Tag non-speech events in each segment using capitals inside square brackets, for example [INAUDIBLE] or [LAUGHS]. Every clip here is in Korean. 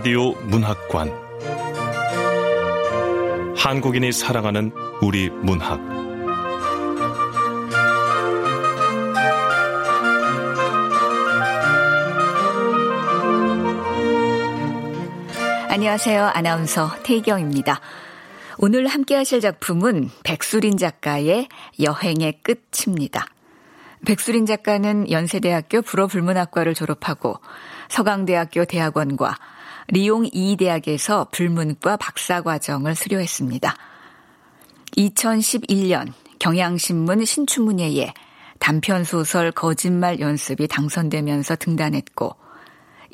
라디오 문학관 한국인이 사랑하는 우리 문학 안녕하세요. 아나운서 태경입니다. 오늘 함께 하실 작품은 백수린 작가의 여행의 끝입니다. 백수린 작가는 연세대학교 불어불문학과를 졸업하고 서강대학교 대학원과 리옹 이대학에서 불문과 박사과정을 수료했습니다. 2011년 경향신문 신춘문예에 단편소설 거짓말 연습이 당선되면서 등단했고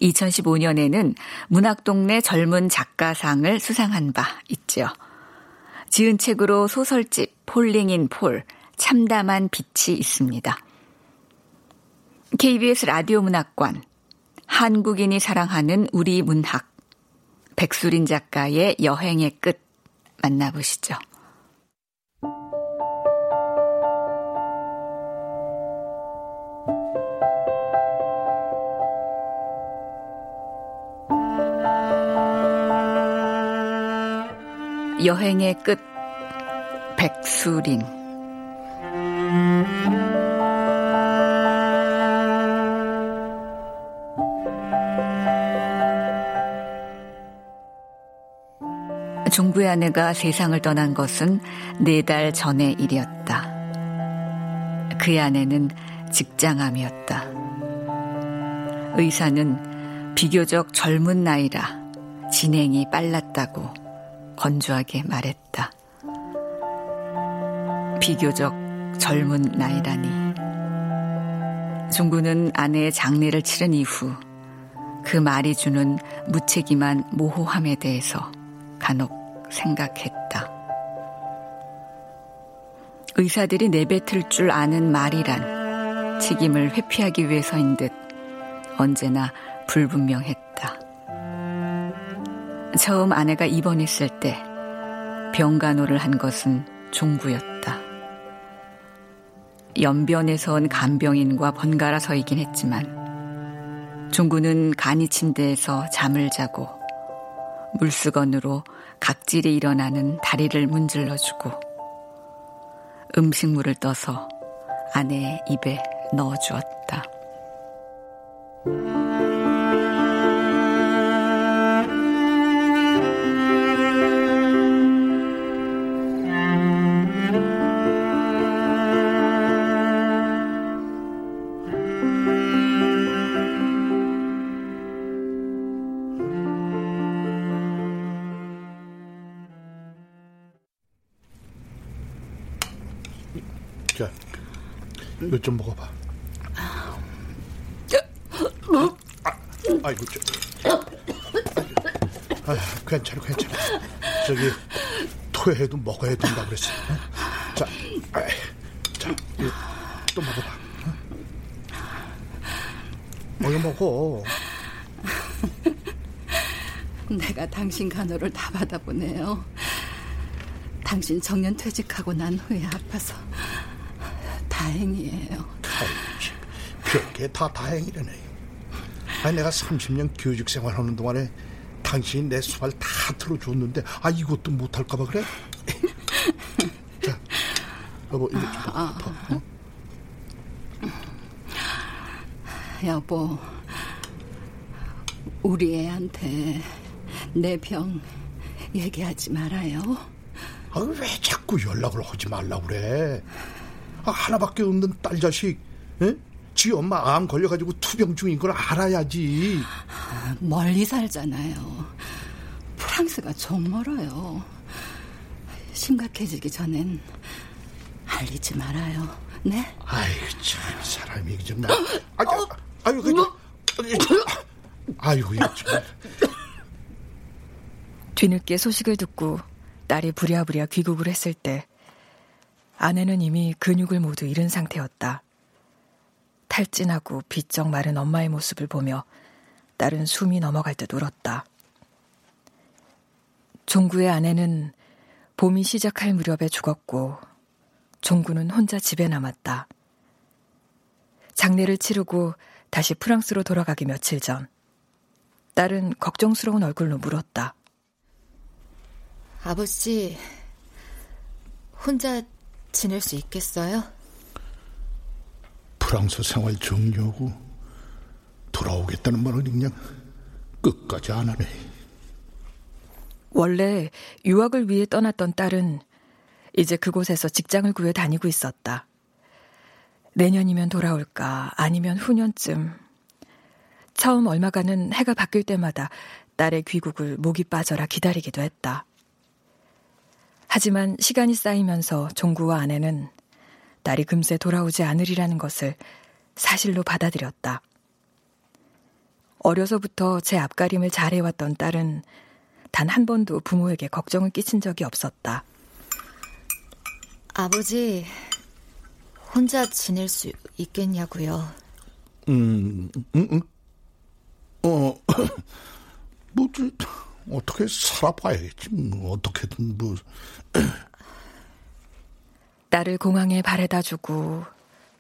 2015년에는 문학동네 젊은 작가상을 수상한 바 있죠. 지은 책으로 소설집 폴링인 폴, 참담한 빛이 있습니다. KBS 라디오 문학관, 한국인이 사랑하는 우리 문학, 백수린 작가의 여행의 끝 만나보시죠. 여행의 끝 백수린 종부의 아내가 세상을 떠난 것은 네 달 전의 일이었다. 그의 아내는 직장암이었다. 의사는 비교적 젊은 나이라 진행이 빨랐다고 건조하게 말했다. 비교적 젊은 나이라니. 종구는 아내의 장례를 치른 이후 그 말이 주는 무책임한 모호함에 대해서 간혹 생각했다. 의사들이 내뱉을 줄 아는 말이란 책임을 회피하기 위해서인 듯 언제나 불분명했다. 처음 아내가 입원했을 때 병간호를 한 것은 종구였다. 연변에서 온 간병인과 번갈아 서이긴 했지만 종구는 간이 침대에서 잠을 자고 물수건으로 각질이 일어나는 다리를 문질러주고 음식물을 떠서 아내의 입에 넣어주었다. 이거 좀 먹어봐. 아, 아이고, 저, 아, 괜찮아, 괜찮아. 저기 토해도 먹어야 된다 그랬어. 어? 자, 아이, 자, 이거 또 먹어봐. 어? 이거 먹어. 내가 당신 간호를 다 받아보네요. 당신 정년 퇴직하고 난 후에 아파서 다행이에요. 별게 다 다행이라네. 아니 내가 30년 교직 생활하는 동안에 당신이 내 수발 다 들어줬는데 아 이것도 못할까봐 그래? [LAUGHS] 자, 여보 이거 좀 아, 어? 여보, 우리 애한테 내 병 얘기하지 말아요. 아, 왜 자꾸 연락을 하지 말라고 그래? 아, 하나밖에 없는 딸 자식, 에? 지 엄마 암 걸려가지고 투병 중인 걸 알아야지. 멀리 살잖아요. 프랑스가 좀 멀어요. 심각해지기 전엔 알리지 말아요. 네? 아이 참 사람이 좀 나. 아유, 아유, 그, 아이고, 이거 정말. 뒤늦게 소식을 듣고 딸이 부랴부랴 귀국을 했을 때 아내는 이미 근육을 모두 잃은 상태였다. 탈진하고 비쩍 마른 엄마의 모습을 보며 딸은 숨이 넘어갈 듯 울었다. 종구의 아내는 봄이 시작할 무렵에 죽었고 종구는 혼자 집에 남았다. 장례를 치르고 다시 프랑스로 돌아가기 며칠 전 딸은 걱정스러운 얼굴로 물었다. 아버지, 혼자 지낼 수 있겠어요? 프랑스 생활 정리하고 돌아오겠다는 말은 그냥 끝까지 안 하네. 원래 유학을 위해 떠났던 딸은 이제 그곳에서 직장을 구해 다니고 있었다. 내년이면 돌아올까, 아니면 후년쯤. 처음 얼마간은 해가 바뀔 때마다 딸의 귀국을 목이 빠져라 기다리기도 했다. 하지만 시간이 쌓이면서 종구와 아내는 딸이 금세 돌아오지 않으리라는 것을 사실로 받아들였다. 어려서부터 제 앞가림을 잘해왔던 딸은 단 한 번도 부모에게 걱정을 끼친 적이 없었다. 아버지, 혼자 지낼 수 있겠냐고요. 음, 음, 음. 어, [COUGHS] 뭐, 저, 어떻게 살아봐야겠지. 뭐, 어떻게든, 뭐. [CLEARS THROAT] 딸을 공항에 바래다 주고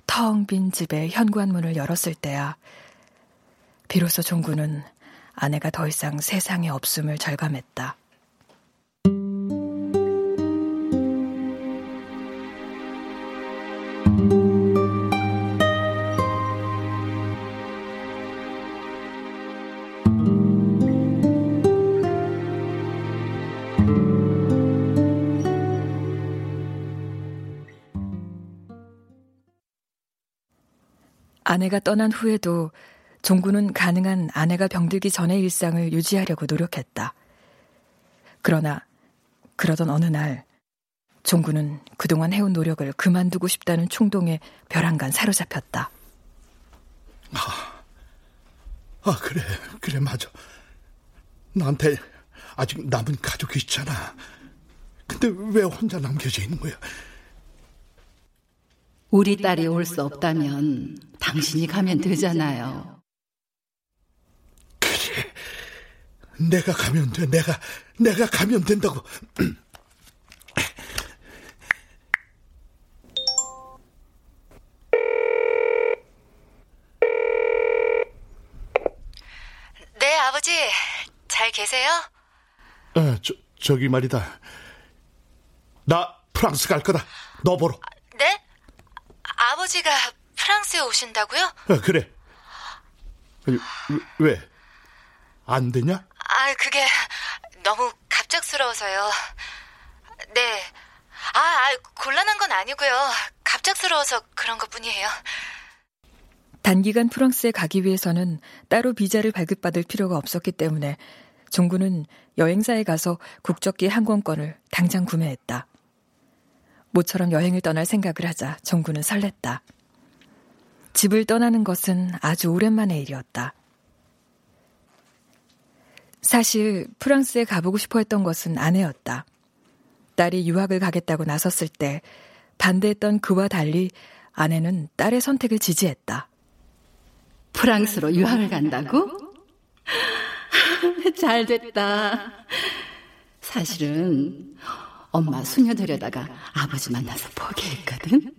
텅 빈 집의 현관문을 열었을 때야 비로소 종구는 아내가 더 이상 세상에 없음을 절감했다. 아내가 떠난 후에도 종구는 가능한 아내가 병들기 전의 일상을 유지하려고 노력했다. 그러나 그러던 어느 날 종구는 그동안 해온 노력을 그만두고 싶다는 충동에 벼랑간 사로잡혔다. 아, 아, 그래, 그래, 맞아. 나한테 아직 남은 가족이 있잖아. 근데 왜 혼자 남겨져 있는 거야? 우리 딸이 올 수 없다면 당신이 가면 되잖아요. 그래. 내가 가면 돼. 내가, 내가 가면 된다고. [CLEARS THROAT] 네, 아버지. 잘 계세요? 어, 저, 저기 말이다. 나 프랑스 갈 거다. 너 보러. 네? 아버지가 프랑스에 오신다고요? 어, 그래. 왜? 안 되냐? 아, 그게 너무 갑작스러워서요. 네. 아, 아, 곤란한 건 아니고요. 갑작스러워서 그런 것 뿐이에요. 단기간 프랑스에 가기 위해서는 따로 비자를 발급받을 필요가 없었기 때문에 종구는 여행사에 가서 국적기 항공권을 당장 구매했다. 모처럼 여행을 떠날 생각을 하자 종구는 설렜다. 집을 떠나는 것은 아주 오랜만의 일이었다. 사실 프랑스에 가보고 싶어 했던 것은 아내였다. 딸이 유학을 가겠다고 나섰을 때 반대했던 그와 달리 아내는 딸의 선택을 지지했다. 프랑스로 유학을 간다고? [LAUGHS] 잘 됐다. 사실은 엄마 수녀 데려다가 아버지 만나서 포기했거든.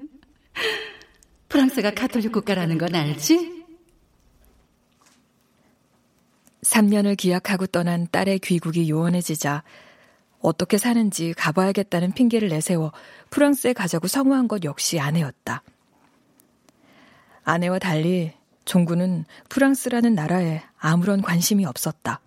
프랑스가 가톨릭 국가라는 건 알지? 3년을 기약하고 떠난 딸의 귀국이 요원해지자 어떻게 사는지 가봐야겠다는 핑계를 내세워 프랑스에 가자고 성호한 것 역시 아내였다. 아내와 달리 종구는 프랑스라는 나라에 아무런 관심이 없었다.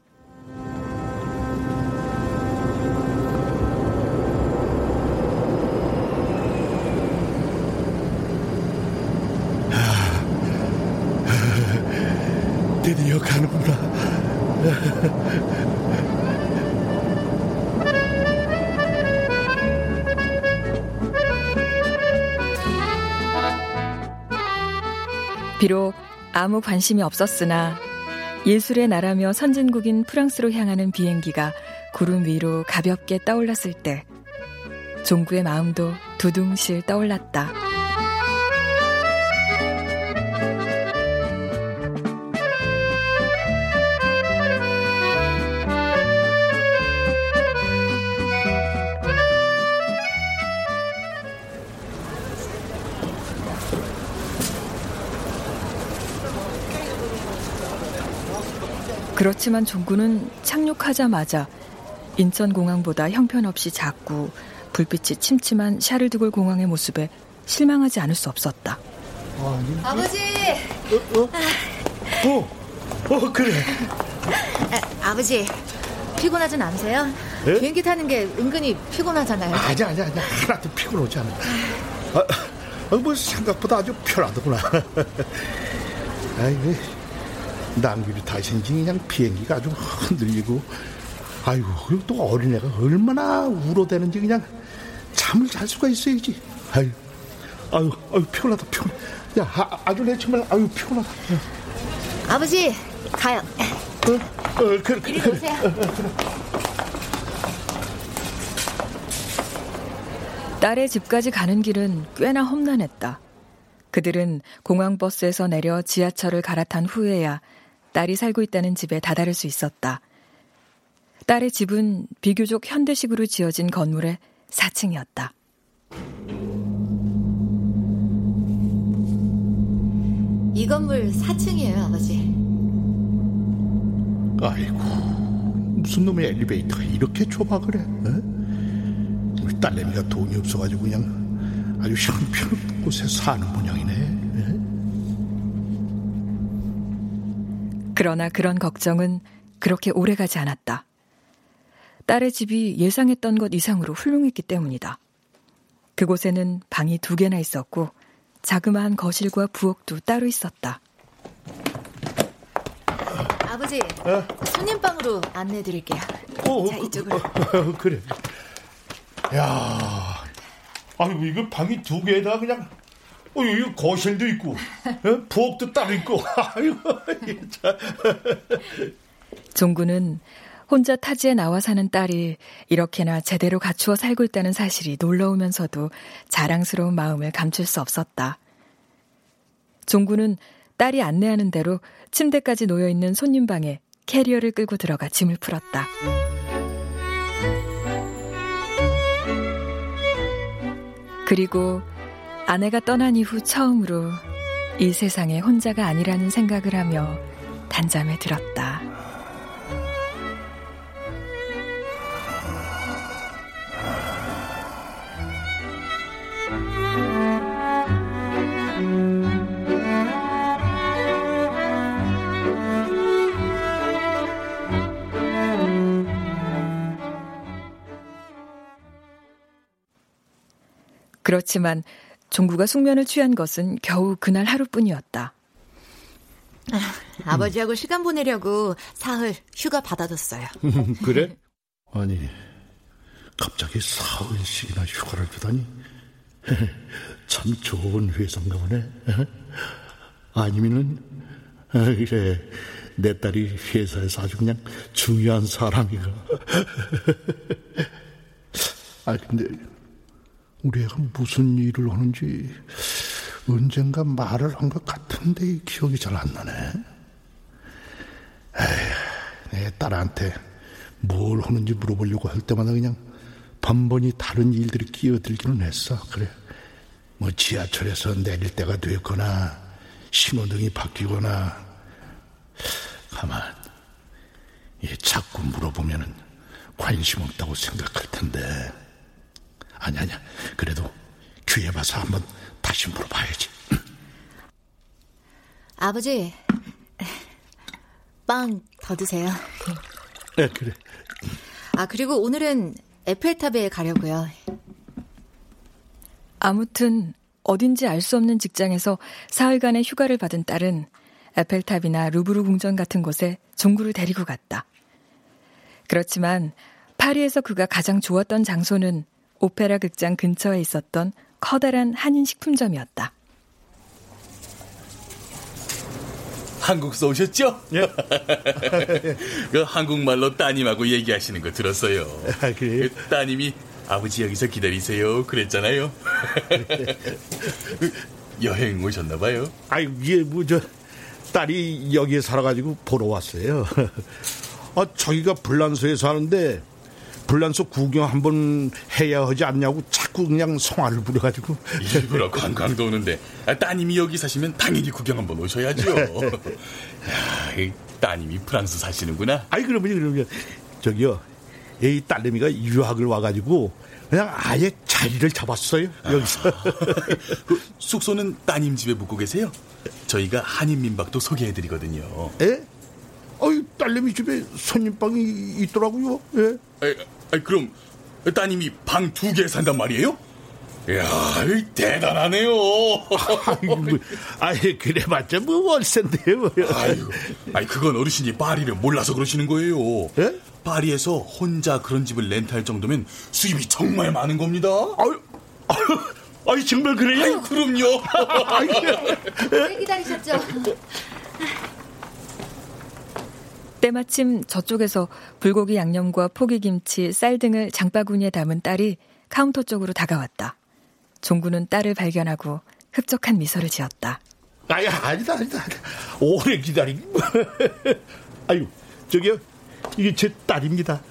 가는구나. 비록 아무 관심이 없었으나 예술의 나라며 선진국인 프랑스로 향하는 비행기가 구름 위로 가볍게 떠올랐을 때 종구의 마음도 두둥실 떠올랐다. 그렇지만 종구는 착륙하자마자 인천공항보다 형편없이 작고 불빛이 침침한 샤를드골 공항의 모습에 실망하지 않을 수 없었다. 아버지! 어, 어, 어, 그래. 아, 아버지, 피곤하진 않으세요? 예? 비행기 타는 게 은근히 피곤하잖아요. 아니, 아니, 아니, 하나도 피곤하지 않아. 아, 아, 뭐 생각보다 아주 편하더구나. [LAUGHS] 아이고, 남길이 다 생긴 그냥 비행기가 아주 흔들리고, 아이고, 그리고 또 어린애가 얼마나 울어대는지 그냥 잠을 잘 수가 있어야지. 아유, 아유, 아유, 피곤하다, 피곤해. 야, 아, 아주 내 정말, 아유, 피곤하다. 아버지, 가요. 어, 어, 그래, 이리 그래. 오세요. 딸의 집까지 가는 길은 꽤나 험난했다. 그들은 공항버스에서 내려 지하철을 갈아탄 후에야 딸이 살고 있다는 집에 다다를 수 있었다. 딸의 집은 비교적 현대식으로 지어진 건물의 4층이었다. 이 건물 4층이에요, 아버지. 아이고, 무슨 놈의 엘리베이터가 이렇게 좁아 그래? 어? 우리 딸내미가 돈이 없어가지고 그냥 아주 형편없는 곳에 사는 모양이네. 예? 그러나 그런 걱정은 그렇게 오래 가지 않았다. 딸의 집이 예상했던 것 이상으로 훌륭했기 때문이다. 그곳에는 방이 두 개나 있었고 자그마한 거실과 부엌도 따로 있었다. 아버지, 손님 방으로 안내해 드릴게요. 어, 자, 이쪽으로. 어, 그래. 야, 아이고 이거 방이 두 개다 그냥. 어, 여기 거실도 있고, 어? [LAUGHS] 부엌도 따로 있고. [LAUGHS] 종구는 혼자 타지에 나와 사는 딸이 이렇게나 제대로 갖추어 살고 있다는 사실이 놀라우면서도 자랑스러운 마음을 감출 수 없었다. 종구는 딸이 안내하는 대로 침대까지 놓여 있는 손님 방에 캐리어를 끌고 들어가 짐을 풀었다. 그리고 아내가 떠난 이후 처음으로 이 세상에 혼자가 아니라는 생각을 하며 단잠에 들었다. 그렇지만 종구가 숙면을 취한 것은 겨우 그날 하루뿐이었다. 아버지하고 시간 보내려고 사흘 휴가 받아뒀어요. [LAUGHS] 그래? 아니, 갑자기 사흘씩이나 휴가를 주다니. [LAUGHS] 참 좋은 회사인가 보네. [LAUGHS] 아니면은, 아, 그래, 내 딸이 회사에서 아주 그냥 중요한 사람이가. 아, 근데, 우리 애가 무슨 일을 하는지 언젠가 말을 한 것 같은데 기억이 잘 안 나네. 에휴, 내 딸한테 뭘 하는지 물어보려고 할 때마다 그냥 번번이 다른 일들이 끼어들기는 했어. 그래. 뭐 지하철에서 내릴 때가 됐거나 신호등이 바뀌거나 가만 이 자꾸 물어보면은 관심 없다고 생각할 텐데 아니 아니야 그래도 기회 봐서 한번 다시 물어봐야지 아버지, 빵 더 드세요. 네 그래 아, 그리고 오늘은 에펠탑에 가려고요. 아무튼 어딘지 알 수 없는 직장에서 사흘간의 휴가를 받은 딸은 에펠탑이나 루브르 궁전 같은 곳에 종구를 데리고 갔다. 그렇지만 파리에서 그가 가장 좋았던 장소는 오페라 극장 근처에 있었던 커다란 한인 식품점이었다. 한국서 오셨죠? 예. [LAUGHS] 그 한국말로 따님하고 얘기하시는 거 들었어요. 아, 그래요? 그 따님이 아버지 여기서 기다리세요. 그랬잖아요. [LAUGHS] 여행 오셨나봐요. 아이, 이게 뭐, 저, 딸이 여기에 살아가지고 보러 왔어요. [LAUGHS] 아, 저기가 불란서에 사는데, 불란서 구경 한번 해야 하지 않냐고 자꾸 그냥 성화를 부려가지고. 일부러 관광도 오는데 아, 따님이 여기 사시면 당연히 구경 한번 오셔야죠. [LAUGHS] 야, 이 따님이 프랑스 사시는구나. 아이, 그러면, 그러면, 저기요, 이 딸내미가 유학을 와가지고, 그냥 아예 자리를 잡았어요, 여기서. 그 숙소는 따님 집에 묵고 계세요? 저희가 한인 민박도 소개해드리거든요. 예? 어이, 딸내미 집에 손님방이 있더라고요, 예. 에, 에, 그럼 따님이 방 두 개 산단 말이에요? 이야, 이 대단하네요. 아이고, 뭐, 아이, 그래봤자 뭐 월세인데요, 뭐. 아이고, 아이 그건 어르신이 파리를 몰라서 그러시는 거예요. 예? 파리에서 혼자 그런 집을 렌트할 정도면 수입이 정말 많은 겁니다. 아유, 아유, 아유, 정말 그래요? 아유, 그럼요. 오래 기다리셨죠? 때마침 저쪽에서 불고기 양념과 포기김치, 쌀 등을 장바구니에 담은 딸이 카운터 쪽으로 다가왔다. 종구는 딸을 발견하고 흡족한 미소를 지었다. 아니, 아니다, 아니다. 아니다. 오래 기다린. [LAUGHS] 아유, 저기요. 이게 제 딸입니다. [LAUGHS]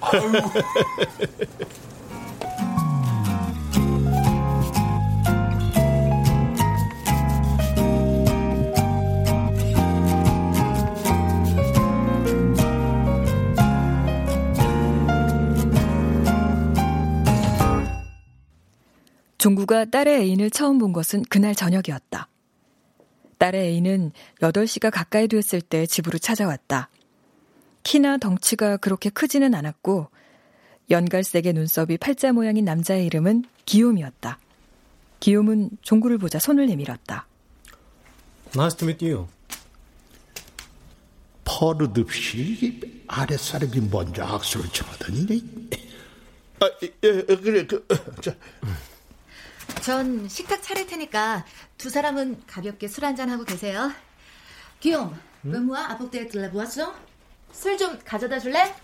종구가 딸의 애인을 처음 본 것은 그날 저녁이었다. 딸의 애인은 8시가 가까이 되었을 때 집으로 찾아왔다. 키나 덩치가 그렇게 크지는 않았고 연갈색의 눈썹이 팔자 모양인 남자의 이름은 기욤이었다. 기욤은 종구를 보자 손을 내밀었다. Nice to meet you. 버릇없이 아랫사람이 먼저 악수를 쳐하더니 아, 예, 예, 그래, 그, 자, 전 식탁 차릴 테니까 두 사람은 가볍게 술 한잔 하고 계세요. 기욤, 르무아 아폭대 들레보았어? 술 좀 가져다 줄래?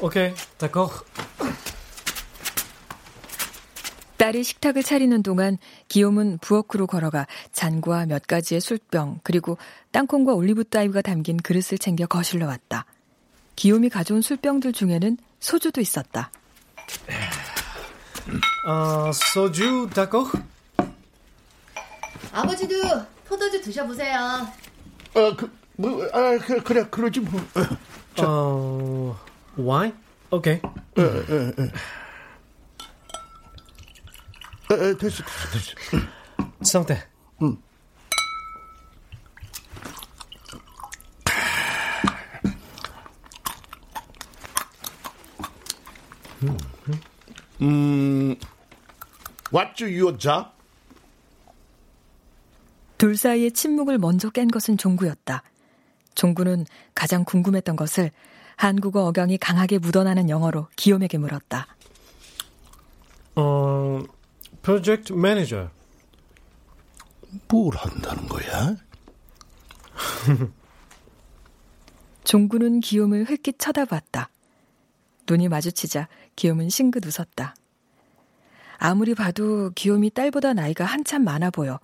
Ok, d'accord. 딸이 식탁을 차리는 동안 기욤은 부엌으로 걸어가 잔과 몇 가지의 술병 그리고 땅콩과 올리브 따위가 담긴 그릇을 챙겨 거실로 왔다. 기욤이 가져온 술병들 중에는 소주도 있었다. Uh, soju, d'accord? 아버지도 포도주 드셔보세요. 어, 그, 뭐, 아, 그, 그래, 그러지 뭐. Uh, wine? Okay. 어, 어, 됐어, 됐어, 됐어. Santé. 음, what's your job? 둘 사이의 침묵을 먼저 깬 것은 종구였다. 종구는 가장 궁금했던 것을 한국어 억양이 강하게 묻어나는 영어로 기욤에게 물었다. Uh, project manager. 뭘 한다는 거야? [LAUGHS] 종구는 기욤을 흘낏 쳐다봤다. 눈이 마주치자 기욤은 싱긋 웃었다. 아무리 봐도 기욤이 딸보다 나이가 한참 많아 보여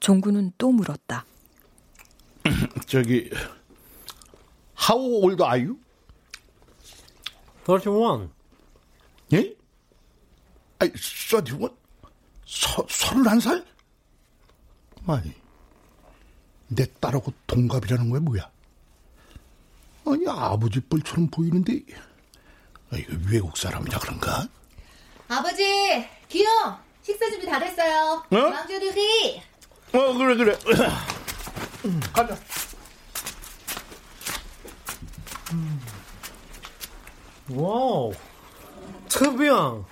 종구는 또 물었다. [CLEARS THROAT] 저기, how old are you? 31. 예? 아이, 서디원? 서, 서른한 살? 아니, 내 딸하고 동갑이라는 거야, 뭐야? 아니, 아버지 뻘처럼 보이는데, 아, 이거 외국 사람이라 그런가? 아버지, 기욤, 식사 준비 다 됐어요. 어? 망주르히. 어, 그래, 그래. 가자. Wow. Très bien.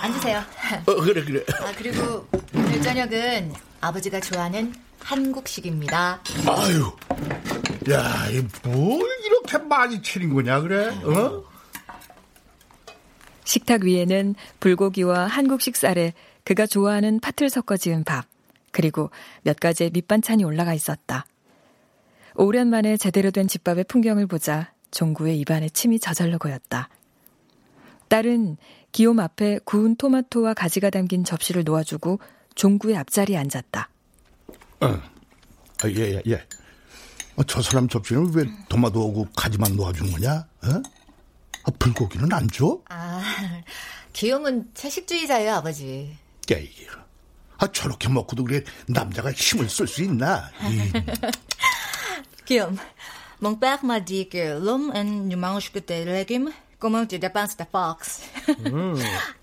앉으세요. 어, 그래, 그래. 아, 그리고 오늘 저녁은 아버지가 좋아하는 한국식입니다. 아유, 야, 이뭘 이렇게 많이 치는 거냐, 그래? 어? 식탁 위에는 불고기와 한국식 쌀에 그가 좋아하는 팥을 섞어 지은 밥, 그리고 몇 가지의 밑반찬이 올라가 있었다. 오랜만에 제대로 된 집밥의 풍경을 보자 종구의 입안에 침이 저절로 고였다. 딸은 기욤 앞에 구운 토마토와 가지가 담긴 접시를 놓아주고 종구의 앞자리에 앉았다. 어. 아, 예, 예, 예. 어, 저 사람 접시는 왜 토마토하고 가지만 놓아주는 거냐? 어? 아, 불고기는 안 줘? 아, 기욤은 채식주의자예요, 아버지. 야, 이게. 아, 저렇게 먹고도 그래 남자가 힘을 쓸 수 있나? 이, Guillaume, mon père m'a dit que l'homme ne mange que des légumes. Comment tu dépenses des fox?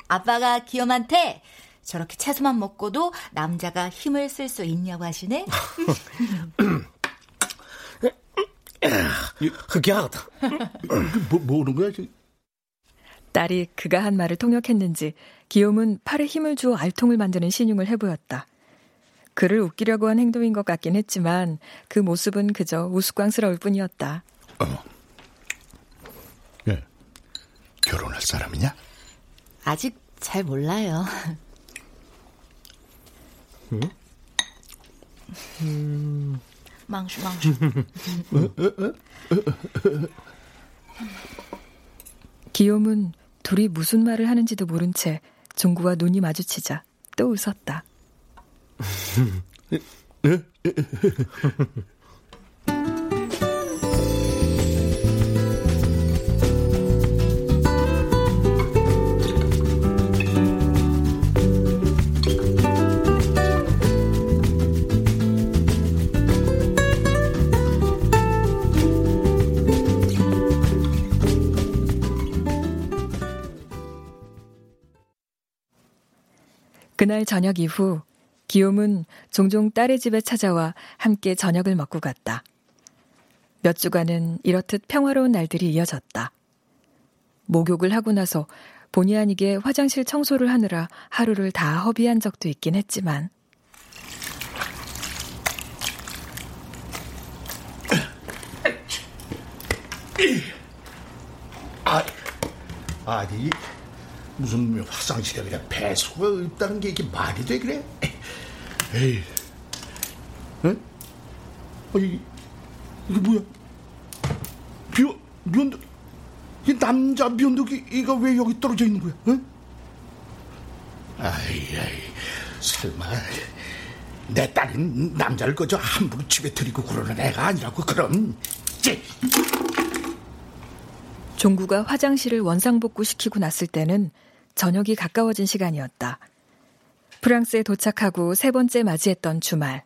아빠가 기욤한테 저렇게 채소만 먹고도 남자가 힘을 쓸 수 있냐고 하시네? Regarde. 뭐, 뭐는 거야? 딸이 그가 한 말을 통역했는지 기욤은 팔에 힘을 주어 알통을 만드는 신용을 해보였다. 그를 웃기려고 한 행동인 것 같긴 했지만 그 모습은 그저 우스꽝스러울 뿐이었다. 예. 결혼할 사람이냐? 아직 잘 몰라요. 망슈, 망슈. 기욤은 둘이 무슨 말을 하는지도 모른 채 종구와 눈이 마주치자 또 웃었다. [LAUGHS] 그날 저녁 이후 기욤은 종종 딸의 집에 찾아와 함께 저녁을 먹고 갔다. 몇 주간은 이렇듯 평화로운 날들이 이어졌다. 목욕을 하고 나서 본의 아니게 화장실 청소를 하느라 하루를 다 허비한 적도 있긴 했지만 아, 아니, 무슨 화장실에 그냥 배수가 없다는 게 이게 말이 돼, 그래? 에이, 응? 아니, 이게 뭐야? bio, 면도기, 이 남자 면도기, 이거 왜 여기 떨어져 있는 거야, 응? 아이, 아이, 설마, 내 딸인 남자를 그저 함부로 집에 들이고 그러는 애가 아니라고, 그럼, 찌! 종구가 화장실을 원상복구시키고 났을 때는 저녁이 가까워진 시간이었다. 프랑스에 도착하고 세 번째 맞이했던 주말.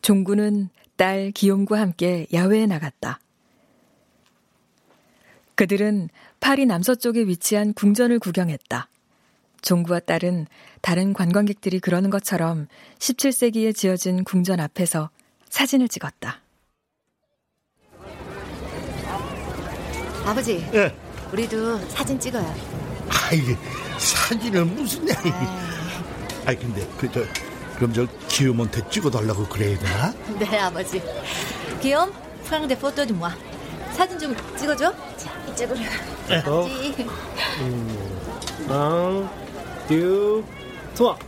종구는 딸 기욤과 함께 야외에 나갔다. 그들은 파리 남서쪽에 위치한 궁전을 구경했다. 종구와 딸은 다른 관광객들이 그러는 것처럼 17세기에 지어진 궁전 앞에서 사진을 찍었다. 아버지, 예. 우리도 사진 찍어요. 아이 사진을 무슨 야 아이 근데 그저 그럼 저 기욤한테 찍어달라고 그래야 되나? 네, 아버지. 기욤, 프랑 데 포토 좀 와. 사진 좀 찍어줘. 자, 이쪽으로. 어. 아버지. Un, deux, trois.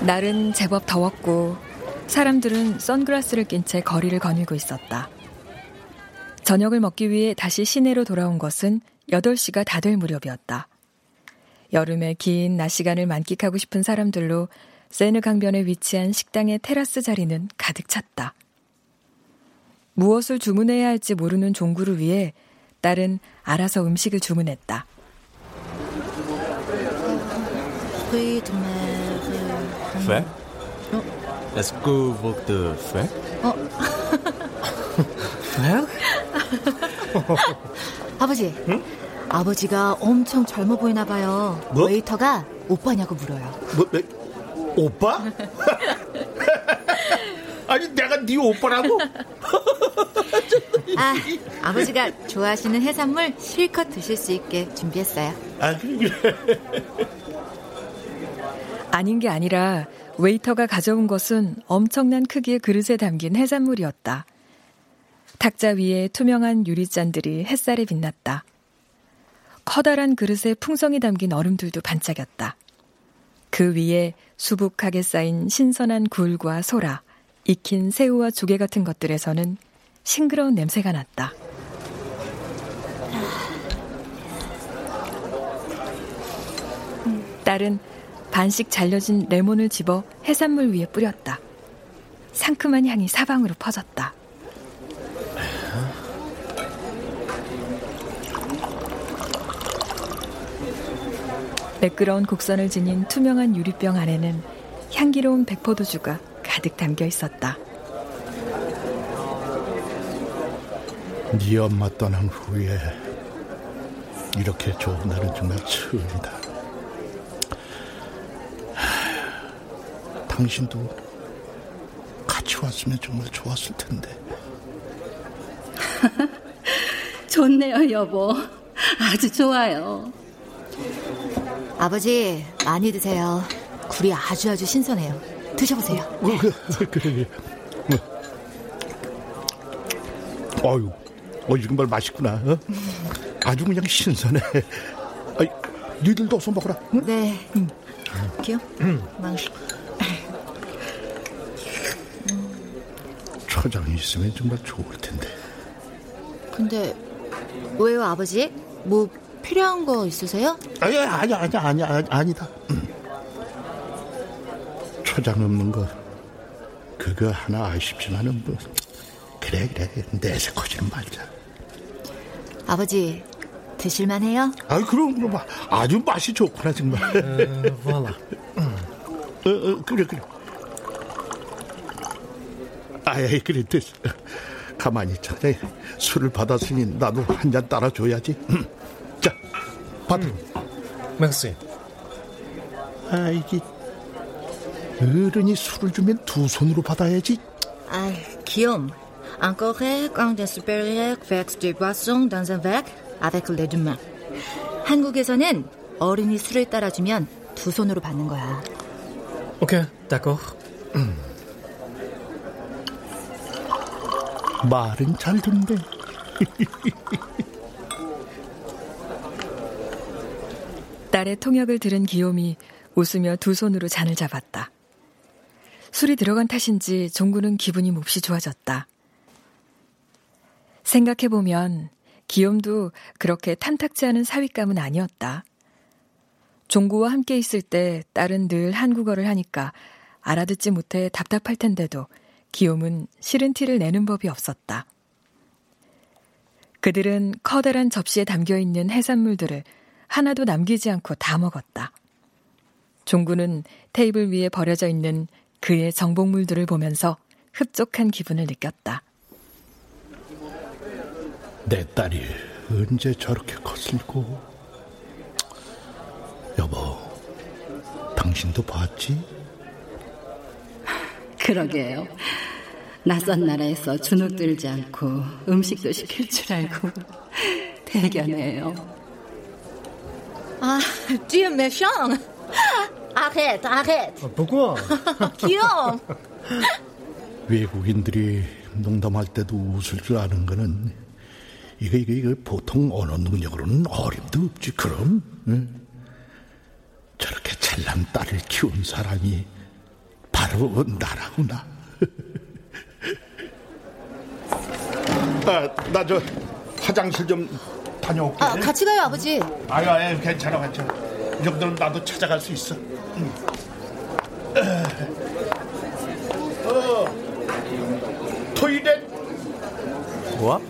날은 제법 더웠고 사람들은 선글라스를 낀 채 거리를 거닐고 있었다. 저녁을 먹기 위해 다시 시내로 돌아온 것은 8시가 다 될 무렵이었다. 여름의 긴낮 시간을 만끽하고 싶은 사람들로 세느 강변에 위치한 식당의 테라스 자리는 가득 찼다. 무엇을 주문해야 할지 모르는 종구를 위해 딸은 알아서 음식을 주문했다. mer. Fait Est-ce que votre fait [LAUGHS] [LAUGHS] 아버지. 아버지가 엄청 젊어 보이나 봐요. 뭐? 웨이터가 오빠냐고 물어요. 뭐, 뭐 오빠? [LAUGHS] 아니 내가 네 오빠라고? [LAUGHS] 아, 아버지가 좋아하시는 해산물 실컷 드실 수 있게 준비했어요. 아 그래 그래. 아닌 게 아니라 웨이터가 가져온 것은 엄청난 크기의 그릇에 담긴 해산물이었다. 탁자 위에 투명한 유리잔들이 햇살에 빛났다. 커다란 그릇에 풍성이 담긴 얼음들도 반짝였다. 그 위에 수북하게 쌓인 신선한 굴과 소라, 익힌 새우와 조개 같은 것들에서는 싱그러운 냄새가 났다. 딸은 반씩 잘려진 레몬을 집어 해산물 위에 뿌렸다. 상큼한 향이 사방으로 퍼졌다. 매끄러운 곡선을 지닌 투명한 유리병 안에는 향기로운 백포도주가 가득 담겨 있었다. 네 엄마 떠난 후에 이렇게 좋은 날은 정말 처음이다. 하, 당신도 같이 왔으면 정말 좋았을 텐데. [LAUGHS] 좋네요, 여보. 아주 좋아요. 아버지, 많이 드세요. 굴이 아주 아주 신선해요. 드셔보세요. 어, 그, 그래. [LAUGHS] 어. 어유, 어, 정말 맛있구나. 어? 아주 그냥 신선해. [LAUGHS] 아이, 니들도 어서 먹어라. 응? 네. 응. 귀여? 망. 초장이 있으면 정말 좋을 텐데. 근데 왜요, 아버지? 뭐 필요한 거 있으세요? 아니, 아니, 아니, 아니, 아니 아니다. 음. 초장 없는 거 그거 하나 아쉽지만은 뭐 그래 그래 내색하지는 말자. 아버지 드실만해요? 아 그럼 그럼 아주 맛이 좋구나 정말. voilà. 어, 어, 그래 그래. 아이 그래 됐어. 가만히 있자. 술을 받았으니 나도 한 잔 따라줘야지. 자, 받아. Merci. 아 이게 어른이 술을 주면 두 손으로 받아야지. Ah, Guillaume, encore un des supérieurs verse de boisson dans un verre avec les deux mains. 한국에서는 어른이 술을 따라주면 두 손으로 받는 거야. Ok, d'accord. 말은 잘 듣네. 딸의 통역을 들은 기욤이 웃으며 두 손으로 잔을 잡았다. 술이 들어간 탓인지 종구는 기분이 몹시 좋아졌다. 생각해보면 기욤도 그렇게 탐탁지 않은 사윗감은 아니었다. 종구와 함께 있을 때 딸은 늘 한국어를 하니까 알아듣지 못해 답답할 텐데도 기욤은 싫은 티를 내는 법이 없었다. 그들은 커다란 접시에 담겨 있는 해산물들을 하나도 남기지 않고 다 먹었다. 종구는 테이블 위에 버려져 있는 그의 정복물들을 보면서 흡족한 기분을 느꼈다. 내 딸이 언제 저렇게 컸을고? 여보, 당신도 봤지? 그러게요. 낯선 나라에서 주눅 들지 않고 음식도 시킬 줄 알고 [LAUGHS] 대견해요. Ah, tu es méchant. Arrête, arrête. Pourquoi [LAUGHS] Guillaume. 외국인들이 농담할 때도 웃을 줄 아는 거는 이거 이거 이거 보통 언어 능력으로는 어림도 없지 그럼 응? 저렇게 잘난 딸을 키운 사람이 바로 나라구나. [LAUGHS] 아, 나 저 화장실 좀 다녀올게. 아, 같이 가요, 아버지. 아유, 아유, 괜찮아, 괜찮아. 이 정도는 나도 찾아갈 수 있어. 응. 어, 토이렛. 뭐?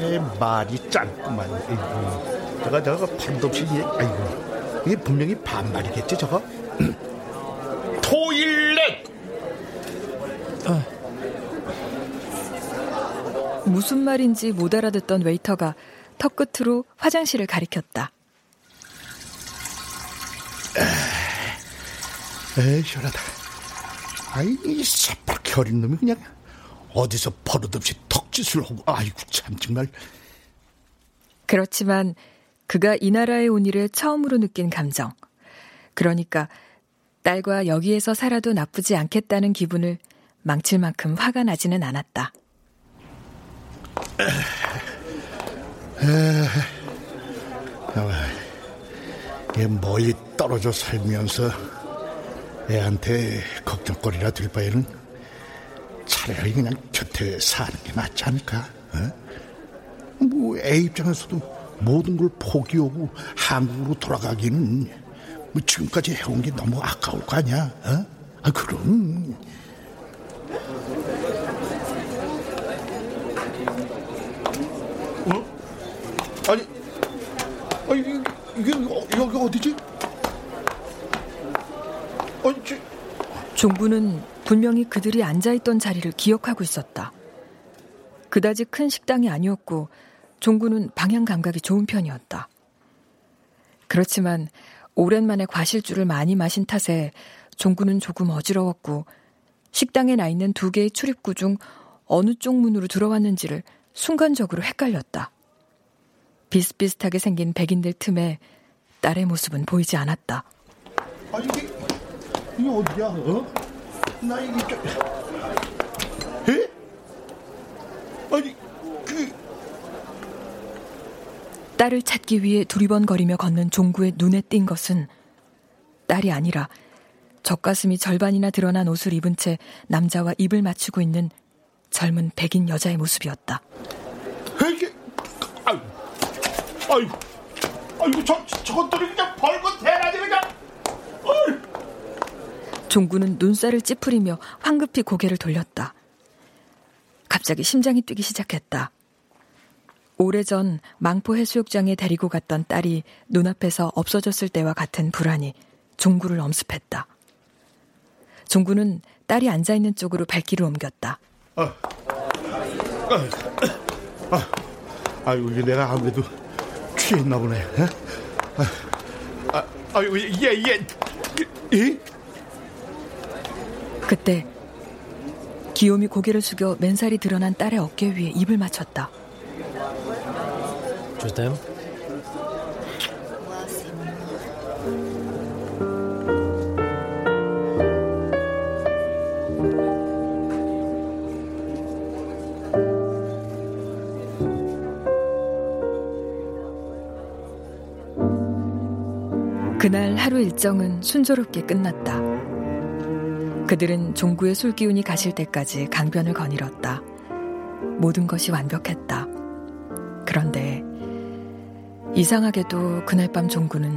에 말이 짧구만. 저거 저거 판도 없이 아이고 이게 분명히 반말이겠지 저거. 토일렛. 무슨 말인지 못 알아듣던 웨이터가 턱끝으로 화장실을 가리켰다. 에이 시원하다. 아이 이 새빨게 어린 놈이 그냥 어디서 버릇없이 턱짓을 하고 아이고 참 정말. 그렇지만 그가 이 나라에 온 이래 처음으로 느낀 감정. 그러니까 딸과 여기에서 살아도 나쁘지 않겠다는 기분을 망칠 만큼 화가 나지는 않았다. 얘 멀리 떨어져 살면서 애한테 걱정거리라 될 바에는 차라리 그냥 곁에 사는 게 낫지 않을까? 어? 뭐애 입장에서도 모든 걸 포기하고 한국으로 돌아가기는 뭐 지금까지 해온 게 너무 아까울 거 아니야? 어? 아 그럼 어? 아니 아니 이게, 이게 여기 어디지? 아니 저... 종부는 분명히 그들이 앉아있던 자리를 기억하고 있었다. 그다지 큰 식당이 아니었고 종구는 방향 감각이 좋은 편이었다. 그렇지만 오랜만에 과실주를 많이 마신 탓에 종구는 조금 어지러웠고 식당에 나 있는 두 개의 출입구 중 어느 쪽 문으로 들어왔는지를 순간적으로 헷갈렸다. 비슷비슷하게 생긴 백인들 틈에 딸의 모습은 보이지 않았다. 아 이게 이게 어디야? 어? 나 이게 좀... 에? 아니 그 딸을 찾기 위해 두리번거리며 걷는 종구의 눈에 띈 것은 딸이 아니라 젖가슴이 절반이나 드러난 옷을 입은 채 남자와 입을 맞추고 있는 젊은 백인 여자의 모습이었다. 아유, 아이고 저 저것들이 그냥 벌거 대낮에 그냥. 어이. 종구는 눈살을 찌푸리며 황급히 고개를 돌렸다. 갑자기 심장이 뛰기 시작했다. 오래전 망포 해수욕장에 데리고 갔던 딸이 눈앞에서 없어졌을 때와 같은 불안이 종구를 엄습했다. 종구는 딸이 앉아 있는 쪽으로 발길을 옮겼다. 아, 아, 아, 아유, 이게 내가 아무래도 취했나 보네. 아, 아, 아유, 예, 예. 예? 그때 기욤이 고개를 숙여 맨살이 드러난 딸의 어깨 위에 입을 맞췄다. T'aime. 그날 하루 일정은 순조롭게 끝났다. 그들은 종구의 술기운이 가실 때까지 강변을 거닐었다. 모든 것이 완벽했다. 그런데 이상하게도 그날 밤 종구는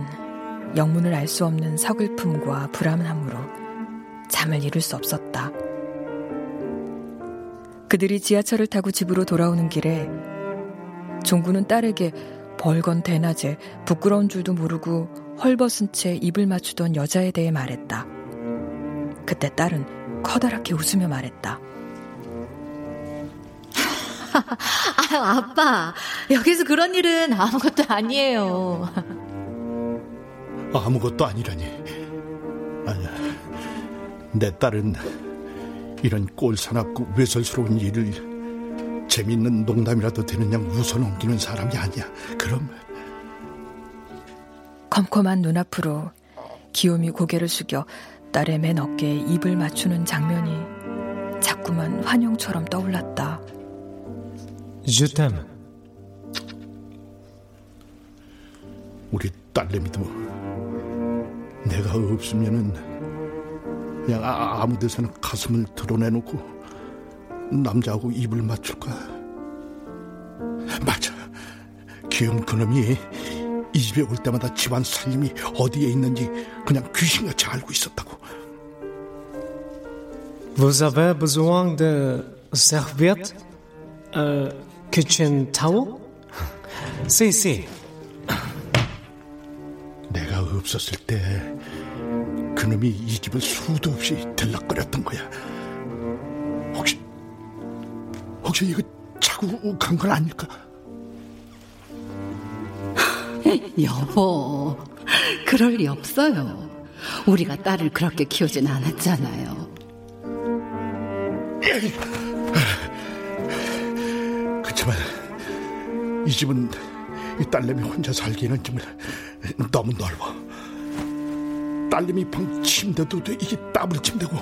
영문을 알 수 없는 서글픔과 불안함으로 잠을 이룰 수 없었다. 그들이 지하철을 타고 집으로 돌아오는 길에 종구는 딸에게 벌건 대낮에 부끄러운 줄도 모르고 헐벗은 채 입을 맞추던 여자에 대해 말했다. 그때 딸은 커다랗게 웃으며 말했다. [LAUGHS] 아유, 아빠. 여기서 그런 일은 아무것도 아니에요. 아무것도 아니라니. 아니야. 내 딸은 이런 꼴사납고 외설스러운 일을 재밌는 농담이라도 되는 양 웃어 넘기는 사람이 아니야. 그럼 컴컴한 눈앞으로 기욤이 고개를 숙여 딸의 맨 어깨에 입을 맞추는 장면이 자꾸만 환영처럼 떠올랐다. Je t'aime. 우리 딸내미도 내가 없으면은 그냥 아, 아무 데서나 가슴을 드러내놓고 남자하고 입을 맞출까? 맞아. 귀여운 그놈이 이 집에 올 때마다 집안 살림이 어디에 있는지 그냥 귀신같이 알고 있었다고. Vous avez besoin de serviettes? Euh, kitchen towel? [LAUGHS] si, si. 내가 없었을 때 그놈이 이 집을 수도 없이 들락거렸던 거야. 혹시 혹시 이거 차고 간 건 아닐까? [LAUGHS] 여보, 그럴 리 없어요. 우리가 딸을 그렇게 키우진 않았잖아요. 그렇지만 이 집은 이 딸내미 혼자 살기에는 좀 너무 넓어. 딸내미 방 침대도 이게 더블 침대고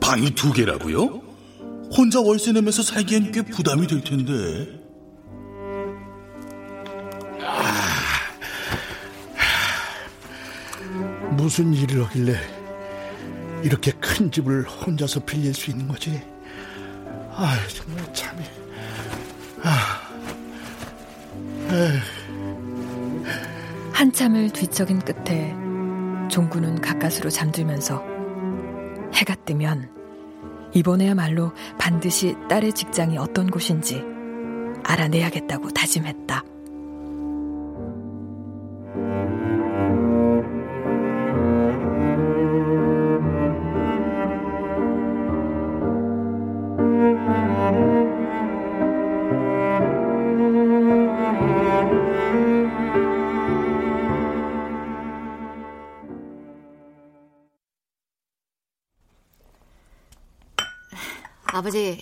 방이 두 개라고요? 혼자 월세 내면서 살기엔 꽤 부담이 될 텐데. 무슨 일을 하길래 이렇게 큰 집을 혼자서 빌릴 수 있는 거지. 아 정말 참이. 아. 한참을 뒤척인 끝에 종구는 가까스로 잠들면서 해가 뜨면 이번에야말로 반드시 딸의 직장이 어떤 곳인지 알아내야겠다고 다짐했다.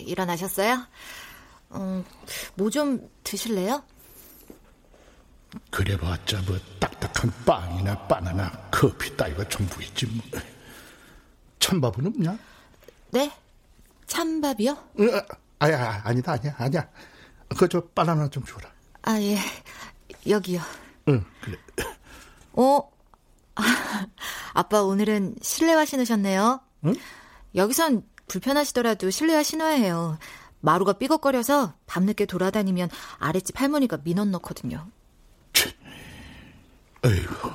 일어나셨어요? 음, 뭐 좀 드실래요? 그래봤자 뭐 딱딱한 빵이나 바나나, 커피 따위가 전부 있지 뭐. 찬밥은 없냐? 네? 찬밥이요? 어, 아야 아니다 아니야 아니야. 그 저 바나나 좀 줘라. 아 예, 여기요. 응 그래. 어? [LAUGHS] 아빠 오늘은 실내화 신으셨네요. 응? 여기선 불편하시더라도 실내화 신어야 해요. 마루가 삐걱거려서 밤늦게 돌아다니면 아랫집 할머니가 민원 넣거든요. 에이구,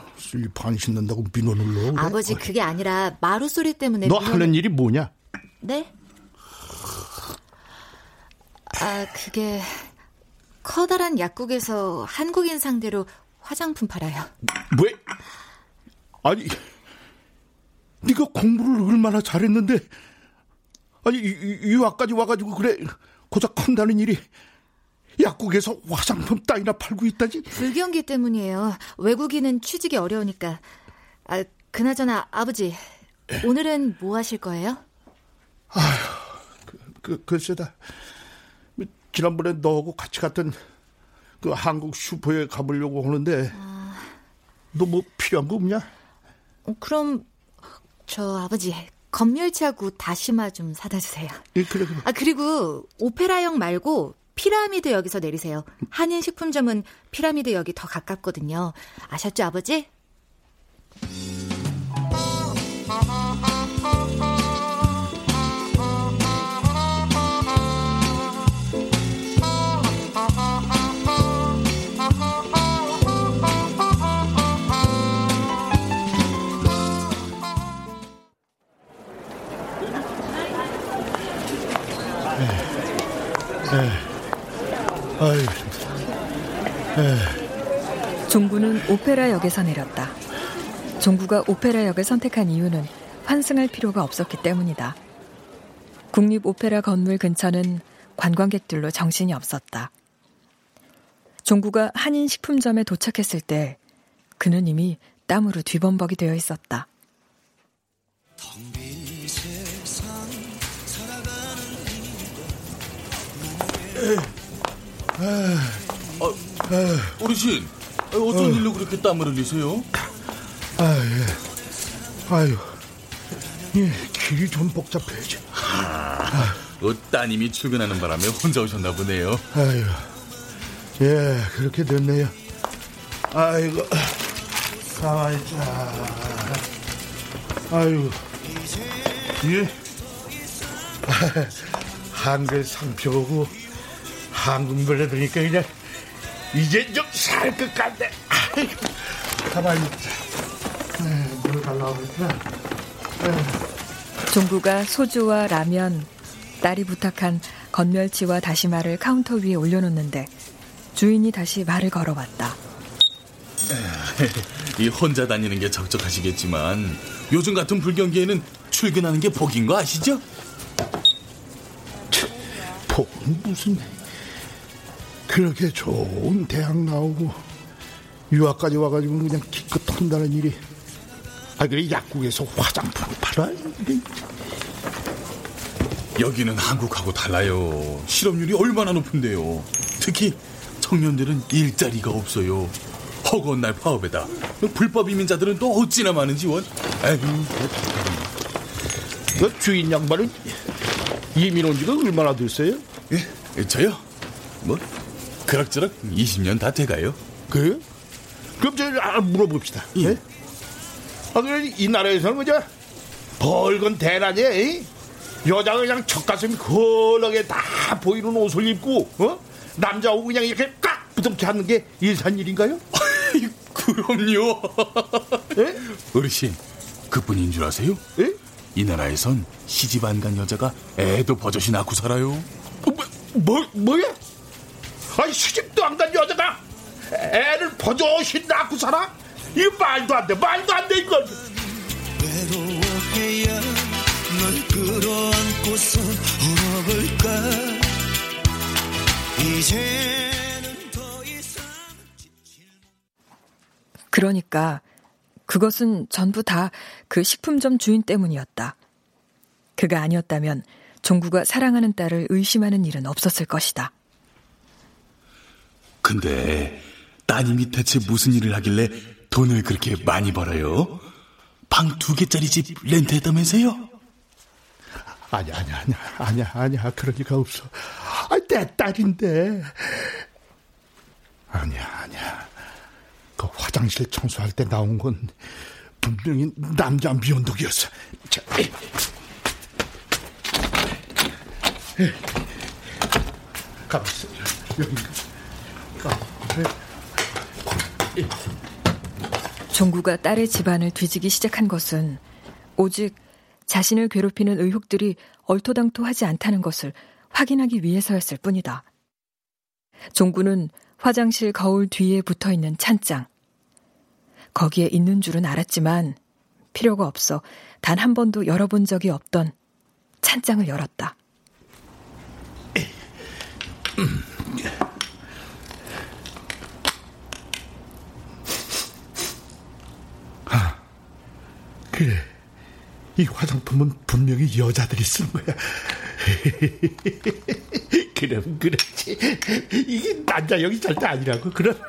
안 신는다고 민원을 넣어? 그래? 아버지 그게 아니라 마루 소리 때문에 너 민원... 하는 일이 뭐냐? 네? 아 그게 커다란 약국에서 한국인 상대로 화장품 팔아요. 왜? 아니, 네가 공부를 얼마나 잘했는데 아니 유학까지 와가지고 그래 고작 한다는 일이 약국에서 화장품 따위나 팔고 있다지? 불경기 때문이에요. 외국인은 취직이 어려우니까. 아, 그나저나 아버지 오늘은 뭐 하실 거예요? 아휴, 그, 그 글쎄다. 지난번에 너하고 같이 갔던 그 한국 슈퍼에 가보려고 하는데 아... 너뭐 필요한 거 없냐? 어, 그럼 저 아버지 건멸치하고 다시마 좀 사다 주세요. 예, 그래, 그래. 아, 그리고 오페라역 말고 피라미드 역에서 내리세요. 한인 식품점은 피라미드 역이 더 가깝거든요. 아셨죠, 아버지? 오페라역에서 내렸다. 종구가 오페라 역을 선택한 이유는 환승할 필요가 없었기 때문이다. 국립 오페라 건물 근처는 관광객들로 정신이 없었다. 종구가 한인 식품점에 도착했을 때 그는 이미 땀으로 뒤범벅이 되어 있었다. 아, 어르신, 어쩐 어. 일로 그렇게 땀을 흘리세요? 아, 예. 아유, 예, 길이 좀 복잡해지. 아, 어, 따님이 출근하는 바람에 혼자 오셨나 보네요. 아유, 예, 그렇게 됐네요. 아이고, 가만히 있자. 아유, 예. [LAUGHS] 한글 상표고 한국 노래 들으니까 그냥 이제 좀 살 것 같네. 아이고, 가만히 있자. 물 달라고 그랬나? 종구가 소주와 라면, 딸이 부탁한 건멸치와 다시마를 카운터 위에 올려놓는데 주인이 다시 말을 걸어왔다. 이 혼자 다니는 게 적적하시겠지만 요즘 같은 불경기에는 출근하는 게 복인 거 아시죠? 복은 무슨 그렇게 좋은 대학 나오고 유학까지 와가지고 그냥 기껏 한다는 일이. 아 그래 약국에서 화장품 팔아 여기는 한국하고 달라요. 실업률이 얼마나 높은데요. 특히 청년들은 일자리가 없어요. 허구한 날 파업에다. 불법 이민자들은 또 어찌나 많은지 원? 아이고 그 주인 양반은 이민 온 지가 얼마나 됐어요? 예, 저요? 뭐 그럭저럭 20년 다 돼가요. 그래요? 그럼 저 아, 물어봅시다. 예? 아, 그래 이 나라에서는 뭐죠? 벌건 대낮에 여자가 그냥 젖가슴이 걸렁게 다 보이는 옷을 입고 어? 남자하고 그냥 이렇게 깍 부둥켜 하는 게 일산일인가요? [LAUGHS] 그럼요. 에? 어르신, 그뿐인 줄 아세요? 에? 이 나라에선 시집 안 간 여자가 애도 버젓이 낳고 살아요. 뭐, 뭐, 뭐야? 아니, 시집도 안 간 여자가 애를 버젓이 낳고 살아? 이거 말도 안 돼, 말도 안 돼, 이건. 외로워해야 널 끌어안고서 울어볼까 이제는 더 이상 그러니까 그것은 전부 다 그 식품점 주인 때문이었다. 그가 아니었다면 종구가 사랑하는 딸을 의심하는 일은 없었을 것이다. 근데 따님이 대체 무슨 일을 하길래 돈을 그렇게 많이 벌어요? 방 두 개짜리 집 렌트했다면서요? 아니야, 아니야, 아니야, 아니야, 그럴 리가 없어. 아, 내 딸인데. 아니야, 아니야. 그 화장실 청소할 때 나온 건 분명히 남자 미연독이었어. 자, 에이. 에이. 가만 있어. 여기. 종구가 딸의 집안을 뒤지기 시작한 것은 오직 자신을 괴롭히는 의혹들이 얼토당토하지 않다는 것을 확인하기 위해서였을 뿐이다. 종구는 화장실 거울 뒤에 붙어 있는 찬장. 거기에 있는 줄은 알았지만 필요가 없어 단 한 번도 열어본 적이 없던 찬장을 열었다. 그래. 이 화장품은 분명히 여자들이 쓴 거야. [LAUGHS] 그럼 그렇지. 이게 남자형이 절대 아니라고, 그럼.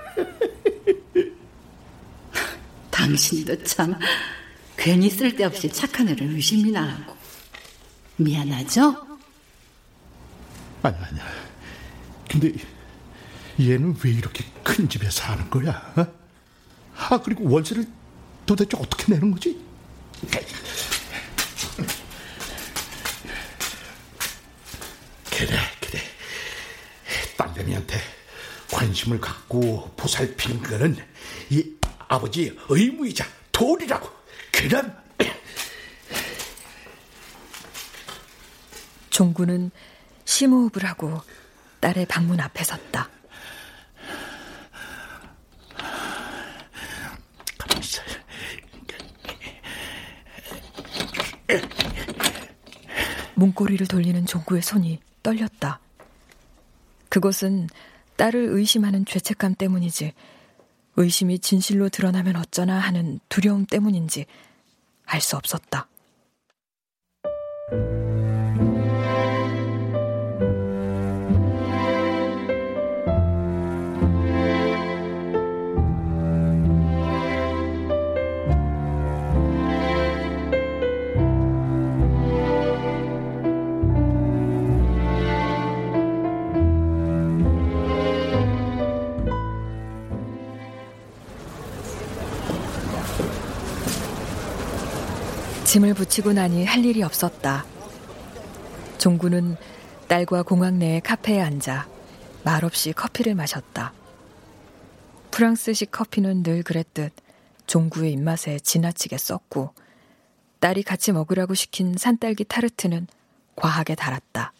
당신도 참 괜히 쓸데없이 착한 애를 의심이나 하고 미안하죠? 아니, 아니야. 근데 얘는 왜 이렇게 큰 집에 사는 거야? 어? 아, 그리고 월세를 도대체 어떻게 내는 거지? 그래, 그래. 딸내미한테 관심을 갖고 보살피는 거는 이 아버지의 의무이자 도리라고. 그럼 종구는 심호흡을 하고 딸의 방문 앞에 섰다. 가만 있어. 문고리를 돌리는 종구의 손이 떨렸다. 그것은 딸을 의심하는 죄책감 때문이지, 의심이 진실로 드러나면 어쩌나 하는 두려움 때문인지 알 수 없었다. 짐을 붙이고 나니 할 일이 없었다. 종구는 딸과 공항 내의 카페에 앉아 말없이 커피를 마셨다. 프랑스식 커피는 늘 그랬듯 종구의 입맛에 지나치게 썼고 딸이 같이 먹으라고 시킨 산딸기 타르트는 과하게 달았다.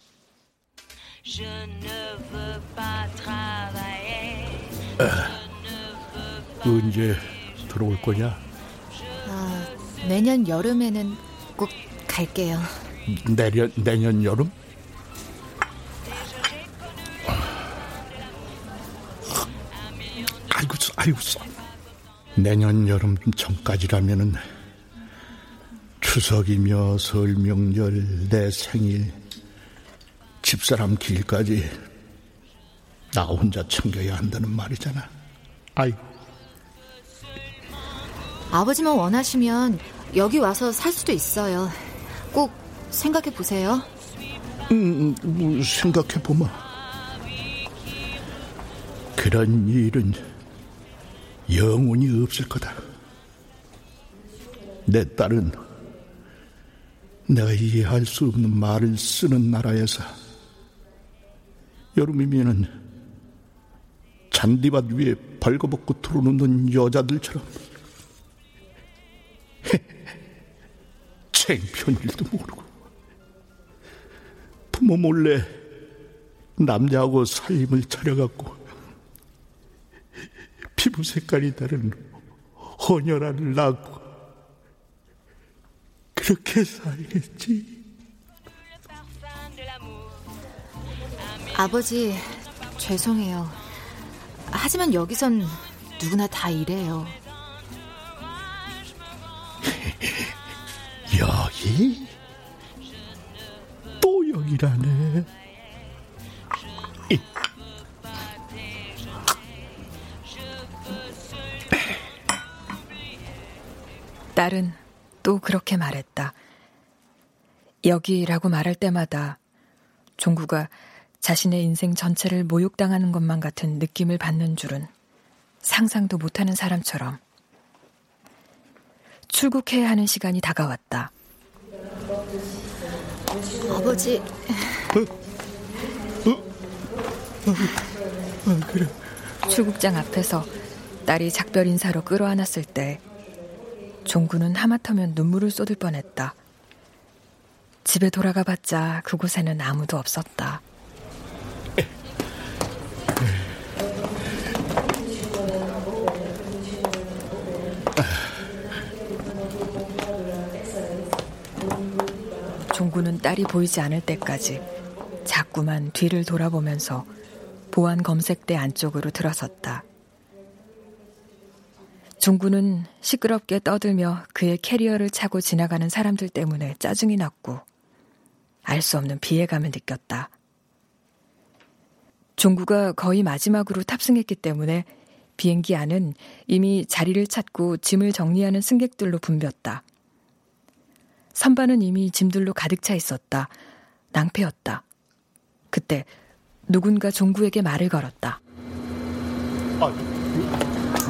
언제 들어올 거냐? 아, 내년 여름에는 꼭 갈게요. 내년 내년 여름? 아이고, 아이고, 내년 여름 전까지라면은 추석이며 설 명절 내 생일 집사람 길까지 나 혼자 챙겨야 한다는 말이잖아. 아이고. 아버지만 원하시면 여기 와서 살 수도 있어요. 꼭 생각해 보세요. 음, 뭐 생각해 보마. 그런 일은 영원히 없을 거다. 내 딸은 내가 이해할 수 없는 말을 쓰는 나라에서 여름이면은 잔디밭 위에 벌거벗고 들어놓는 여자들처럼 [LAUGHS] 챙피한 일도 모르고 부모 몰래 남자하고 살림을 차려갖고 피부 색깔이 다른 헌혈아를 낳고 그렇게 살겠지. 아버지, 죄송해요. 하지만 여기선 누구나 다 이래요. 또 여기라네. 딸은 또 그렇게 말했다. 여기라고 말할 때마다 종구가 자신의 인생 전체를 모욕당하는 것만 같은 느낌을 받는 줄은 상상도 못하는 사람처럼 출국해야 하는 시간이 다가왔다. 아버지. 어? 어? 어, 그래. 출국장 앞에서 딸이 작별 인사로 끌어안았을 때 종구는 하마터면 눈물을 쏟을 뻔했다. 집에 돌아가 봤자 그곳에는 아무도 없었다. 종구는 딸이 보이지 않을 때까지 자꾸만 뒤를 돌아보면서 보안 검색대 안쪽으로 들어섰다. 종구는 시끄럽게 떠들며 그의 캐리어를 차고 지나가는 사람들 때문에 짜증이 났고 알 수 없는 비애감을 느꼈다. 종구가 거의 마지막으로 탑승했기 때문에 비행기 안은 이미 자리를 찾고 짐을 정리하는 승객들로 붐볐다. 선반은 이미 짐들로 가득 차 있었다. 낭패였다. 그때 누군가 종구에게 말을 걸었다. 아,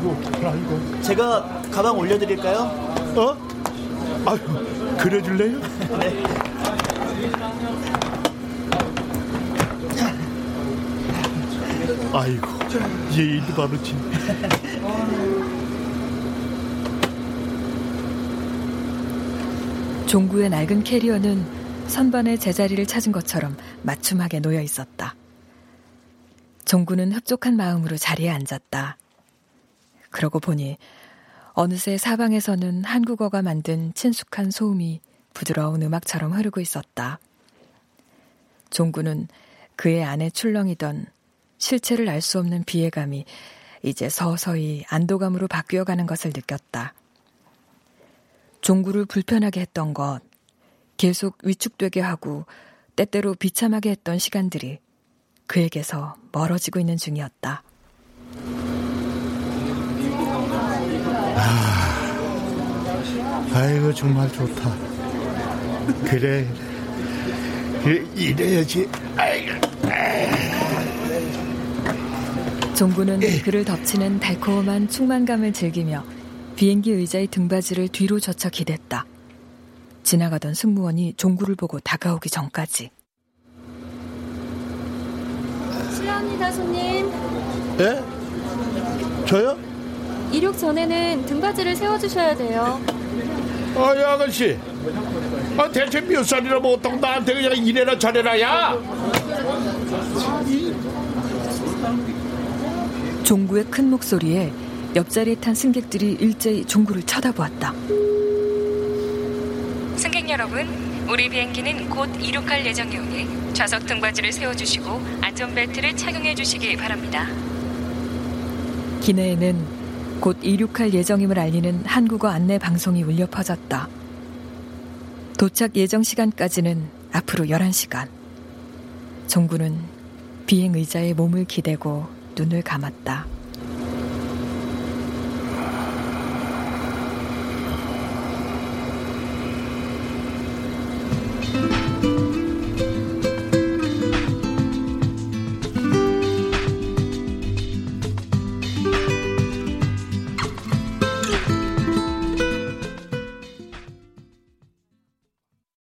이거, 이거. 제가 가방 올려드릴까요? 어? 아유, 그래줄래요? 네. 아이고, 예의도 바르지. [LAUGHS] 종구의 낡은 캐리어는 선반의 제자리를 찾은 것처럼 맞춤하게 놓여 있었다. 종구는 흡족한 마음으로 자리에 앉았다. 그러고 보니 어느새 사방에서는 한국어가 만든 친숙한 소음이 부드러운 음악처럼 흐르고 있었다. 종구는 그의 안에 출렁이던 실체를 알 수 없는 비애감이 이제 서서히 안도감으로 바뀌어가는 것을 느꼈다. 종구를 불편하게 했던 것, 계속 위축되게 하고 때때로 비참하게 했던 시간들이 그에게서 멀어지고 있는 중이었다. 아, 아이고 정말 좋다. 그래, 그래 이래야지. 종구는 그를 덮치는 달콤한 충만감을 즐기며 비행기 의자의 등받이를 뒤로 젖혀 기댔다. 지나가던 승무원이 종구를 보고 다가오기 전까지. 실례합니다, 손님. 예? 저요? 이륙 전에는 등받이를 세워주셔야 돼요. 아, 야, 아가씨. 아, 대체 몇 살이라 못하고 나한테 그냥 이래라 저래라, 야! 종구의 큰 목소리에 옆자리에 탄 승객들이 일제히 종구를 쳐다보았다. 승객 여러분, 우리 비행기는 곧 이륙할 예정이오니 좌석 등받이를 세워주시고 안전벨트를 착용해 주시기 바랍니다. 기내에는 곧 이륙할 예정임을 알리는 한국어 안내 방송이 울려 퍼졌다. 도착 예정 시간까지는 앞으로 11시간. 종구는 비행 의자에 몸을 기대고 눈을 감았다.